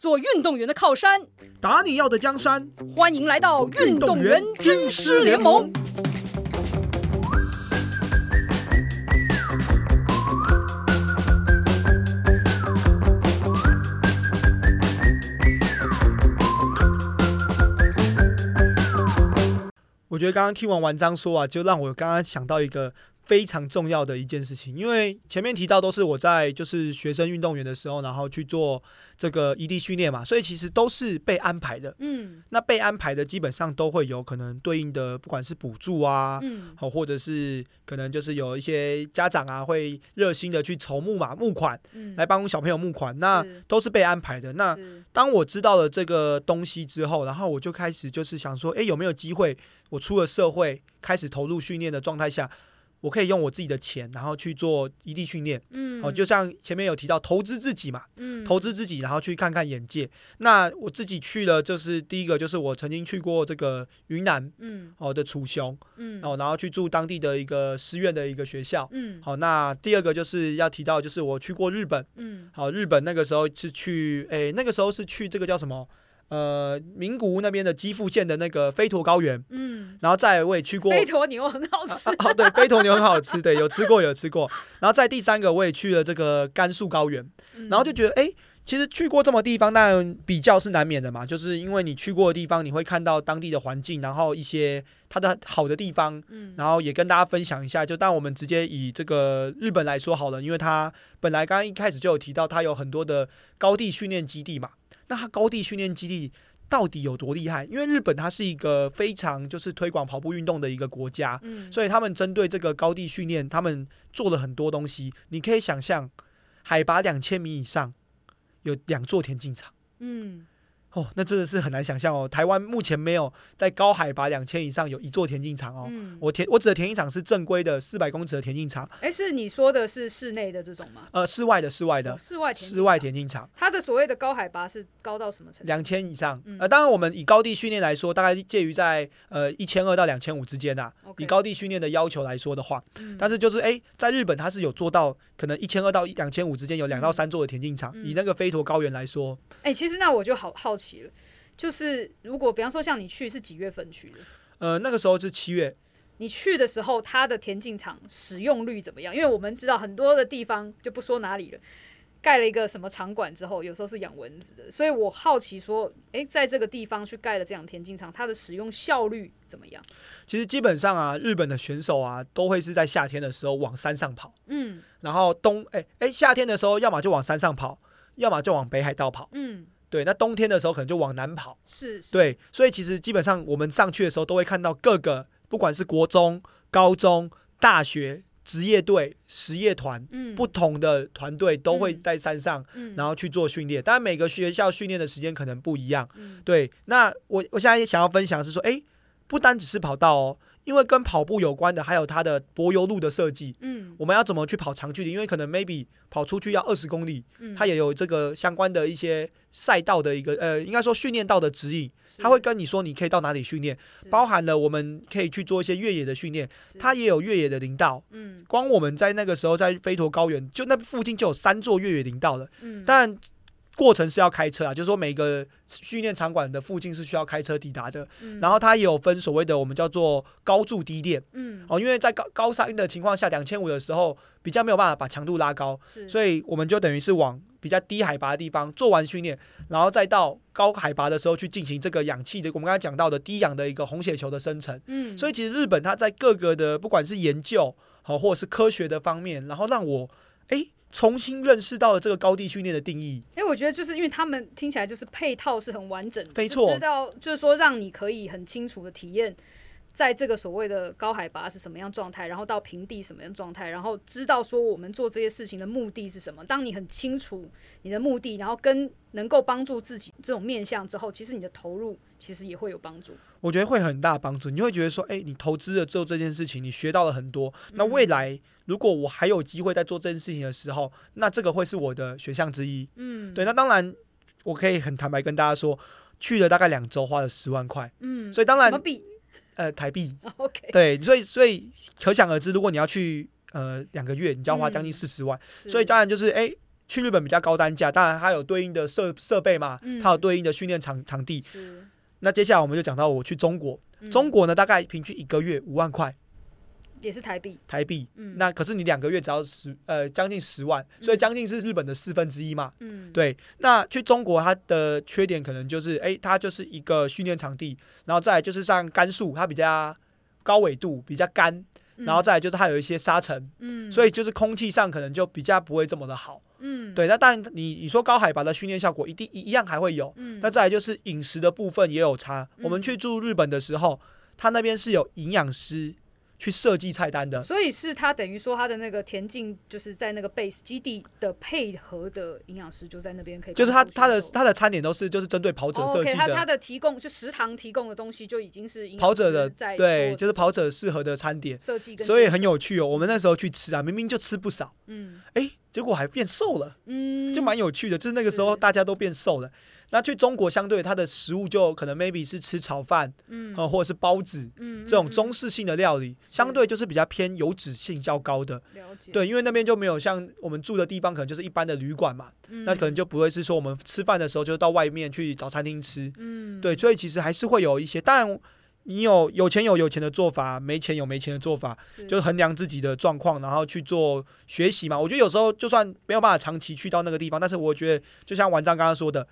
做运动员的靠山。打你要的江山，欢迎来到运动员军师联盟。我觉得刚刚听完文章说啊，就让我刚刚想到一个非常重要的一件事情，因为前面提到都是我在就是学生运动员的时候，然后去做这个异地训练嘛，所以其实都是被安排的。嗯。那被安排的基本上都会有可能对应的，不管是补助啊，嗯。好，或者是可能就是有一些家长啊会热心的去筹募嘛，募款嗯。来帮小朋友募款，那都是被安排的。那当我知道了这个东西之后，然后我就开始就是想说，诶，有没有机会，我出了社会，开始投入训练的状态下，我可以用我自己的钱，然后去做异地训练。嗯哦，就像前面有提到，投资自己嘛，嗯投资自己，然后去看看眼界。那我自己去了，就是第一个就是我曾经去过这个云南嗯哦的楚雄嗯哦，然后去住当地的一个师院的一个学校。嗯好，那第二个就是要提到，就是我去过日本。嗯好，日本那个时候是去，诶，那个时候是去这个叫什么？呃，名古屋那边的基富县的那个飞驼高原，嗯，然后再我也去过。飞驼牛很好吃啊。啊，对，飞驼牛很好吃，对，有吃过，有吃过。然后在第三个，我也去了这个甘肃高原，然后就觉得，哎、其实去过这么地方，当然比较是难免的嘛，就是因为你去过的地方，你会看到当地的环境，然后一些它的好的地方，嗯然后也跟大家分享一下。就当我们直接以这个日本来说好了，因为它本来刚刚一开始就有提到，它有很多的高地训练基地嘛。那它高地训练基地到底有多厉害？因为日本它是一个非常就是推广跑步运动的一个国家，嗯所以他们针对这个高地训练，他们做了很多东西。你可以想象，海拔两千米以上有两座田径场。嗯哦，那真的是很难想象哦。台湾目前没有在高海拔两千以上有一座田径场哦。嗯，我田我指的田径场是正规的四百公尺的田径场，哎，是你说的是室内的这种吗？呃，室外的室外的、哦室外田室外田径场，它的所谓的高海拔是高到什么程度？两千以上。嗯呃，当然我们以高地训练来说，大概介于在呃一千二到两千五之间呐、OK 以高地训练的要求来说的话，嗯但是就是哎、在日本它是有做到可能一千二到两千五之间有两到三座的田径场。嗯以那个飞驼高原来说，哎、其实那我就好好奇了，就是如果比方说像你去是几月份去的？呃，那个时候是七月，你去的时候，它的田径场使用率怎么样？因为我们知道很多的地方就不说哪里了，盖了一个什么场馆之后，有时候是养蚊子的，所以我好奇说，诶，在这个地方去盖了这样田径场，它的使用效率怎么样？其实基本上啊，日本的选手啊都会是在夏天的时候往山上跑，嗯然后冬哎哎夏天的时候要么就往山上跑，要么就往北海道跑。嗯，对，那冬天的时候可能就往南跑。是是，对，所以其实基本上我们上去的时候都会看到各个，不管是国中、高中、大学、职业队、实业团，嗯不同的团队都会嗯在山上，嗯然后去做训练。当然每个学校训练的时间可能不一样。嗯对，那我我现在想要分享的是说，诶，不单只是跑道哦，因为跟跑步有关的还有它的柏油路的设计。嗯我们要怎么去跑长距离？因为可能 maybe 跑出去要二十公里，嗯，它也有这个相关的一些赛道的一个呃，应该说训练道的指引。是他会跟你说你可以到哪里训练，包含了我们可以去做一些越野的训练，它也有越野的林道。嗯光我们在那个时候在飞驼高原，就那附近就有三座越野林道了。嗯，当然，过程是要开车啊，就是说每个训练场馆的附近是需要开车抵达的。嗯。然后它也有分所谓的我们叫做高筑低练。嗯。哦，因为在高高山的情况下，两千五的时候比较没有办法把强度拉高，是，所以我们就等于是往比较低海拔的地方做完训练，然后再到高海拔的时候去进行这个氧气的，我们刚才讲到的低氧的一个红血球的生成。嗯，所以其实日本它在各个的不管是研究好或者是科学的方面，然后让我诶重新认识到了这个高地训练的定义。哎、我觉得就是因为他们听起来就是配套是很完整的，就没错知道就是说让你可以很清楚的体验，在这个所谓的高海拔是什么样状态，然后到平地什么样状态，然后知道说我们做这些事情的目的是什么。当你很清楚你的目的，然后跟能够帮助自己这种面向之后，其实你的投入其实也会有帮助。我觉得会很大帮助，你会觉得说，诶，你投资了做这件事情，你学到了很多。那未来如果我还有机会在做这件事情的时候，那这个会是我的选项之一。嗯，对，那当然我可以很坦白跟大家说，去了大概两周，花了十万块，嗯，所以当然什么币呃台币？OK，对，所以所以可想而知，如果你要去呃两个月，你就要花将近四十万，是。所以当然就是诶，去日本比较高单价，当然它有对应的设设备嘛，嗯。它有对应的训练场场地。那接下来我们就讲到我去中国，嗯。中国呢大概平均一个月五万块也是台币，台币，嗯。那可是你两个月只要十呃将近十万，所以将近是日本的四分之一嘛。嗯，对，那去中国它的缺点可能就是，哎、它就是一个训练场地，然后再来就是像甘肃，它比较高纬度，比较干，嗯。然后再来就是它有一些沙尘，嗯，所以就是空气上可能就比较不会这么的好。嗯，对，那当然你你说高海拔的训练效果一定一一样还会有，嗯，那再来就是饮食的部分也有差。我们嗯。去住日本的时候，他那边是有营养师去设计菜单的，所以是他等于说他的那个田径就是在那个 base 基地的配合的营养师就在那边可以就是他他的他的餐点都是就是针对跑者哦设计 OK，他他的，提供就食堂提供的东西就已经是营跑者的在对，就是跑者适合的餐点，设计跟所以很有趣哦。我们那时候去吃啊，明明就吃不少，嗯。哎，结果还变瘦了，嗯，就蛮有趣的。就是那个时候大家都变瘦了。那去中国，相对它的食物就可能 maybe 是吃炒饭，嗯呃，或者是包子嗯这种嗯中式性的料理，相对就是比较偏油脂性较高的。嗯了解，对，因为那边就没有像我们住的地方，可能就是一般的旅馆嘛，嗯那可能就不会是说我们吃饭的时候就到外面去找餐厅吃。嗯对，所以其实还是会有一些，当然你有有钱有有钱的做法，没钱有没钱的做法，是就衡量自己的状况，然后去做学习嘛。我觉得有时候就算没有办法长期去到那个地方，但是我觉得就像王章刚刚说的，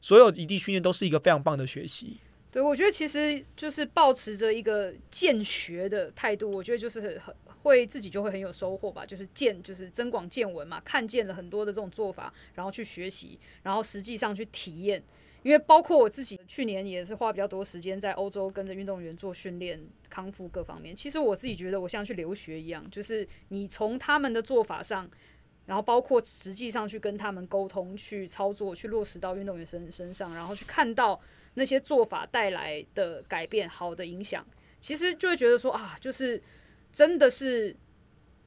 所有异地训练都是一个非常棒的学习。对，我觉得其实就是保持着一个见学的态度，我觉得就是很很会自己就会很有收获吧，就是见就是增广见闻嘛，看见了很多的这种做法，然后去学习，然后实际上去体验。因为包括我自己去年也是花比较多时间在欧洲跟着运动员做训练、康复各方面。其实我自己觉得我像去留学一样，就是你从他们的做法上，然后包括实际上去跟他们沟通、去操作、去落实到运动员身身上，然后去看到那些做法带来的改变、好的影响，其实就会觉得说啊，就是真的是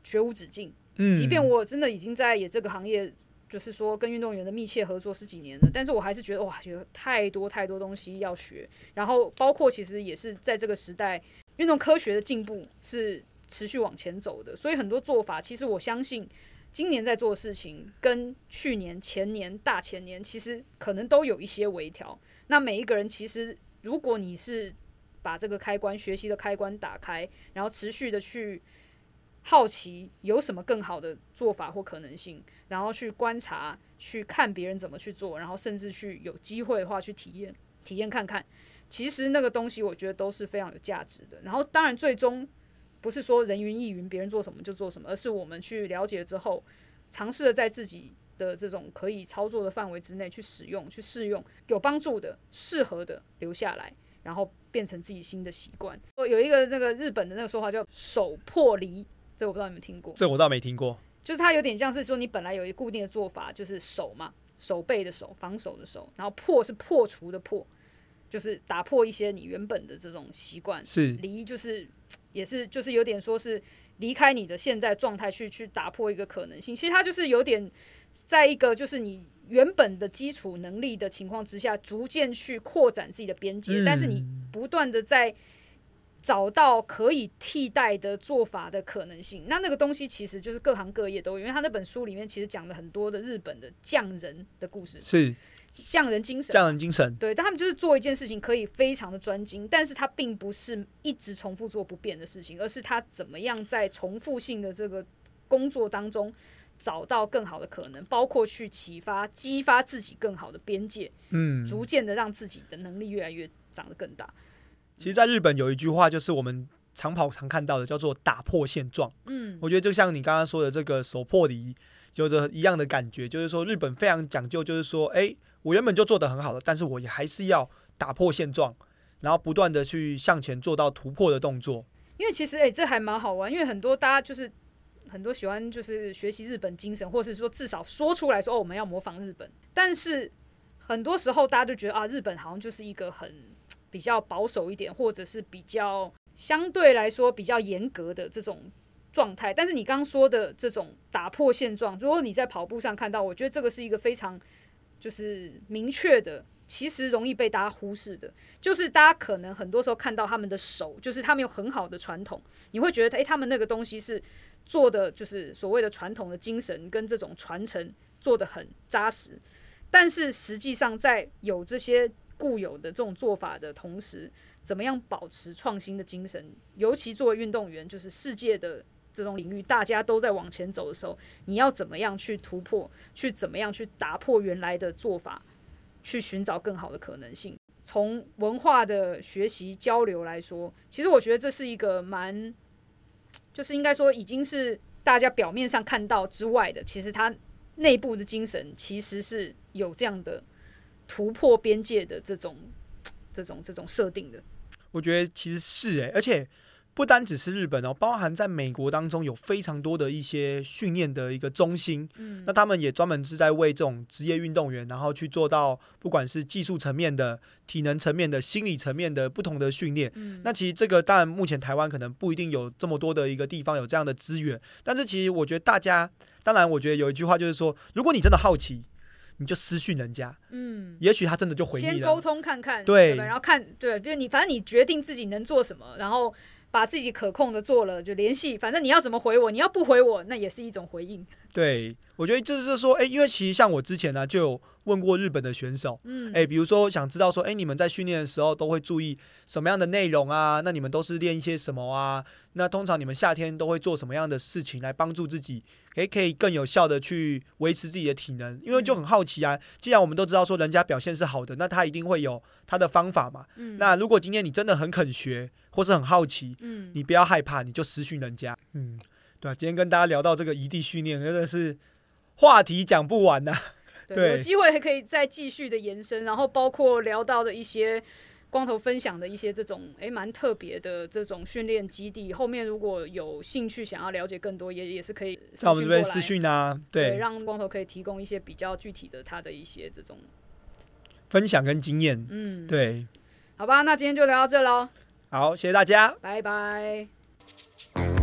学无止境。嗯即便我真的已经在也这个行业，就是说跟运动员的密切合作十几年了，但是我还是觉得哇，有太多太多东西要学。然后包括其实也是在这个时代，运动科学的进步是持续往前走的，所以很多做法，其实我相信。今年在做的事情跟去年、前年、大前年，其实可能都有一些微调。那每一个人其实，如果你是把这个开关、学习的开关打开，然后持续的去好奇有什么更好的做法或可能性，然后去观察、去看别人怎么去做，然后甚至去有机会的话去体验、体验看看。其实那个东西，我觉得都是非常有价值的。然后，当然最终不是说人云亦云，别人做什么就做什么，而是我们去了解之后，尝试的在自己的这种可以操作的范围之内去使用、去试用，有帮助的、适合的留下来，然后变成自己新的习惯。有一个那个日本的那个说法叫“手破离”，这我不知道你们听过，这我倒没听过。就是它有点像是说你本来有一个固定的做法，就是守嘛，守备的守，防守的守，然后破是破除的破，就是打破一些你原本的这种习惯。是离就是也是就是有点说是离开你的现在状态去去打破一个可能性。其实它就是有点在一个就是你原本的基础能力的情况之下，逐渐去扩展自己的边界，嗯但是你不断的在。找到可以替代的做法的可能性，那那个东西其实就是各行各业都有，因为他那本书里面其实讲了很多的日本的匠人的故事，是。匠人精神。匠人精神，对，但他们就是做一件事情可以非常的专精，但是他并不是一直重复做不变的事情，而是他怎么样在重复性的这个工作当中找到更好的可能，包括去启发、激发自己更好的边界，嗯，逐渐的让自己的能力越来越长得更大。其实，在日本有一句话，就是我们长跑常看到的，叫做“打破现状”。嗯，我觉得就像你刚刚说的这个手破离，有着一样的感觉，就是说日本非常讲究，就是说，哎，我原本就做得很好了，但是我也还是要打破现状，然后不断的去向前做到突破的动作。因为其实诶、这还蛮好玩，因为很多大家就是很多喜欢就是学习日本精神，或是说至少说出来说哦我们要模仿日本，但是很多时候大家就觉得啊日本好像就是一个很比较保守一点，或者是比较相对来说比较严格的这种状态。但是你刚刚说的这种打破现状，如果你在跑步上看到，我觉得这个是一个非常就是明确的。其实容易被大家忽视的，就是大家可能很多时候看到他们的手，就是他们有很好的传统，你会觉得，诶，他们那个东西是做的，就是所谓的传统的精神跟这种传承做的很扎实。但是实际上，在有这些固有的这种做法的同时，怎么样保持创新的精神？尤其作为运动员，就是世界的这种领域，大家都在往前走的时候，你要怎么样去突破？去怎么样去打破原来的做法？去寻找更好的可能性？从文化的学习交流来说，其实我觉得这是一个蛮，就是应该说已经是大家表面上看到之外的，其实它内部的精神其实是有这样的突破边界的这种、这种、这种设定的。我觉得其实是诶，而且不单只是日本哦，包含在美国当中有非常多的一些训练的一个中心，嗯，那他们也专门是在为这种职业运动员，然后去做到不管是技术层面的、体能层面的、心理层面的不同的训练。嗯，那其实这个当然目前台湾可能不一定有这么多的一个地方有这样的资源，但是其实我觉得大家，当然我觉得有一句话就是说，如果你真的好奇。你就私讯人家，嗯，也许他真的就回你了。先沟通看看，对，然后看，对，就是你，反正你决定自己能做什么，然后把自己可控的做了就联系。反正你要怎么回我，你要不回我，那也是一种回应。对，我觉得就是说，哎，因为其实像我之前呢，就有问过日本的选手，嗯，哎，比如说想知道说，哎，你们在训练的时候都会注意什么样的内容啊？那你们都是练一些什么啊？那通常你们夏天都会做什么样的事情来帮助自己？诶，可以更有效的去维持自己的体能，因为就很好奇啊。既然我们都知道说人家表现是好的，那他一定会有他的方法嘛。嗯。那如果今天你真的很肯学，或是很好奇，嗯，你不要害怕，你就私讯人家。嗯，对啊。今天跟大家聊到这个异地训练，真的是话题讲不完呐。对，有机会还可以再继续的延伸，然后包括聊到的一些。光头分享的一些这种诶蛮特别的这种训练基地，后面如果有兴趣想要了解更多，也也是可以在我们这边私讯啊，对，让光头可以提供一些比较具体的他的一些这种分享跟经验，嗯，对，好吧，那今天就聊到这喽，好，谢谢大家，拜拜。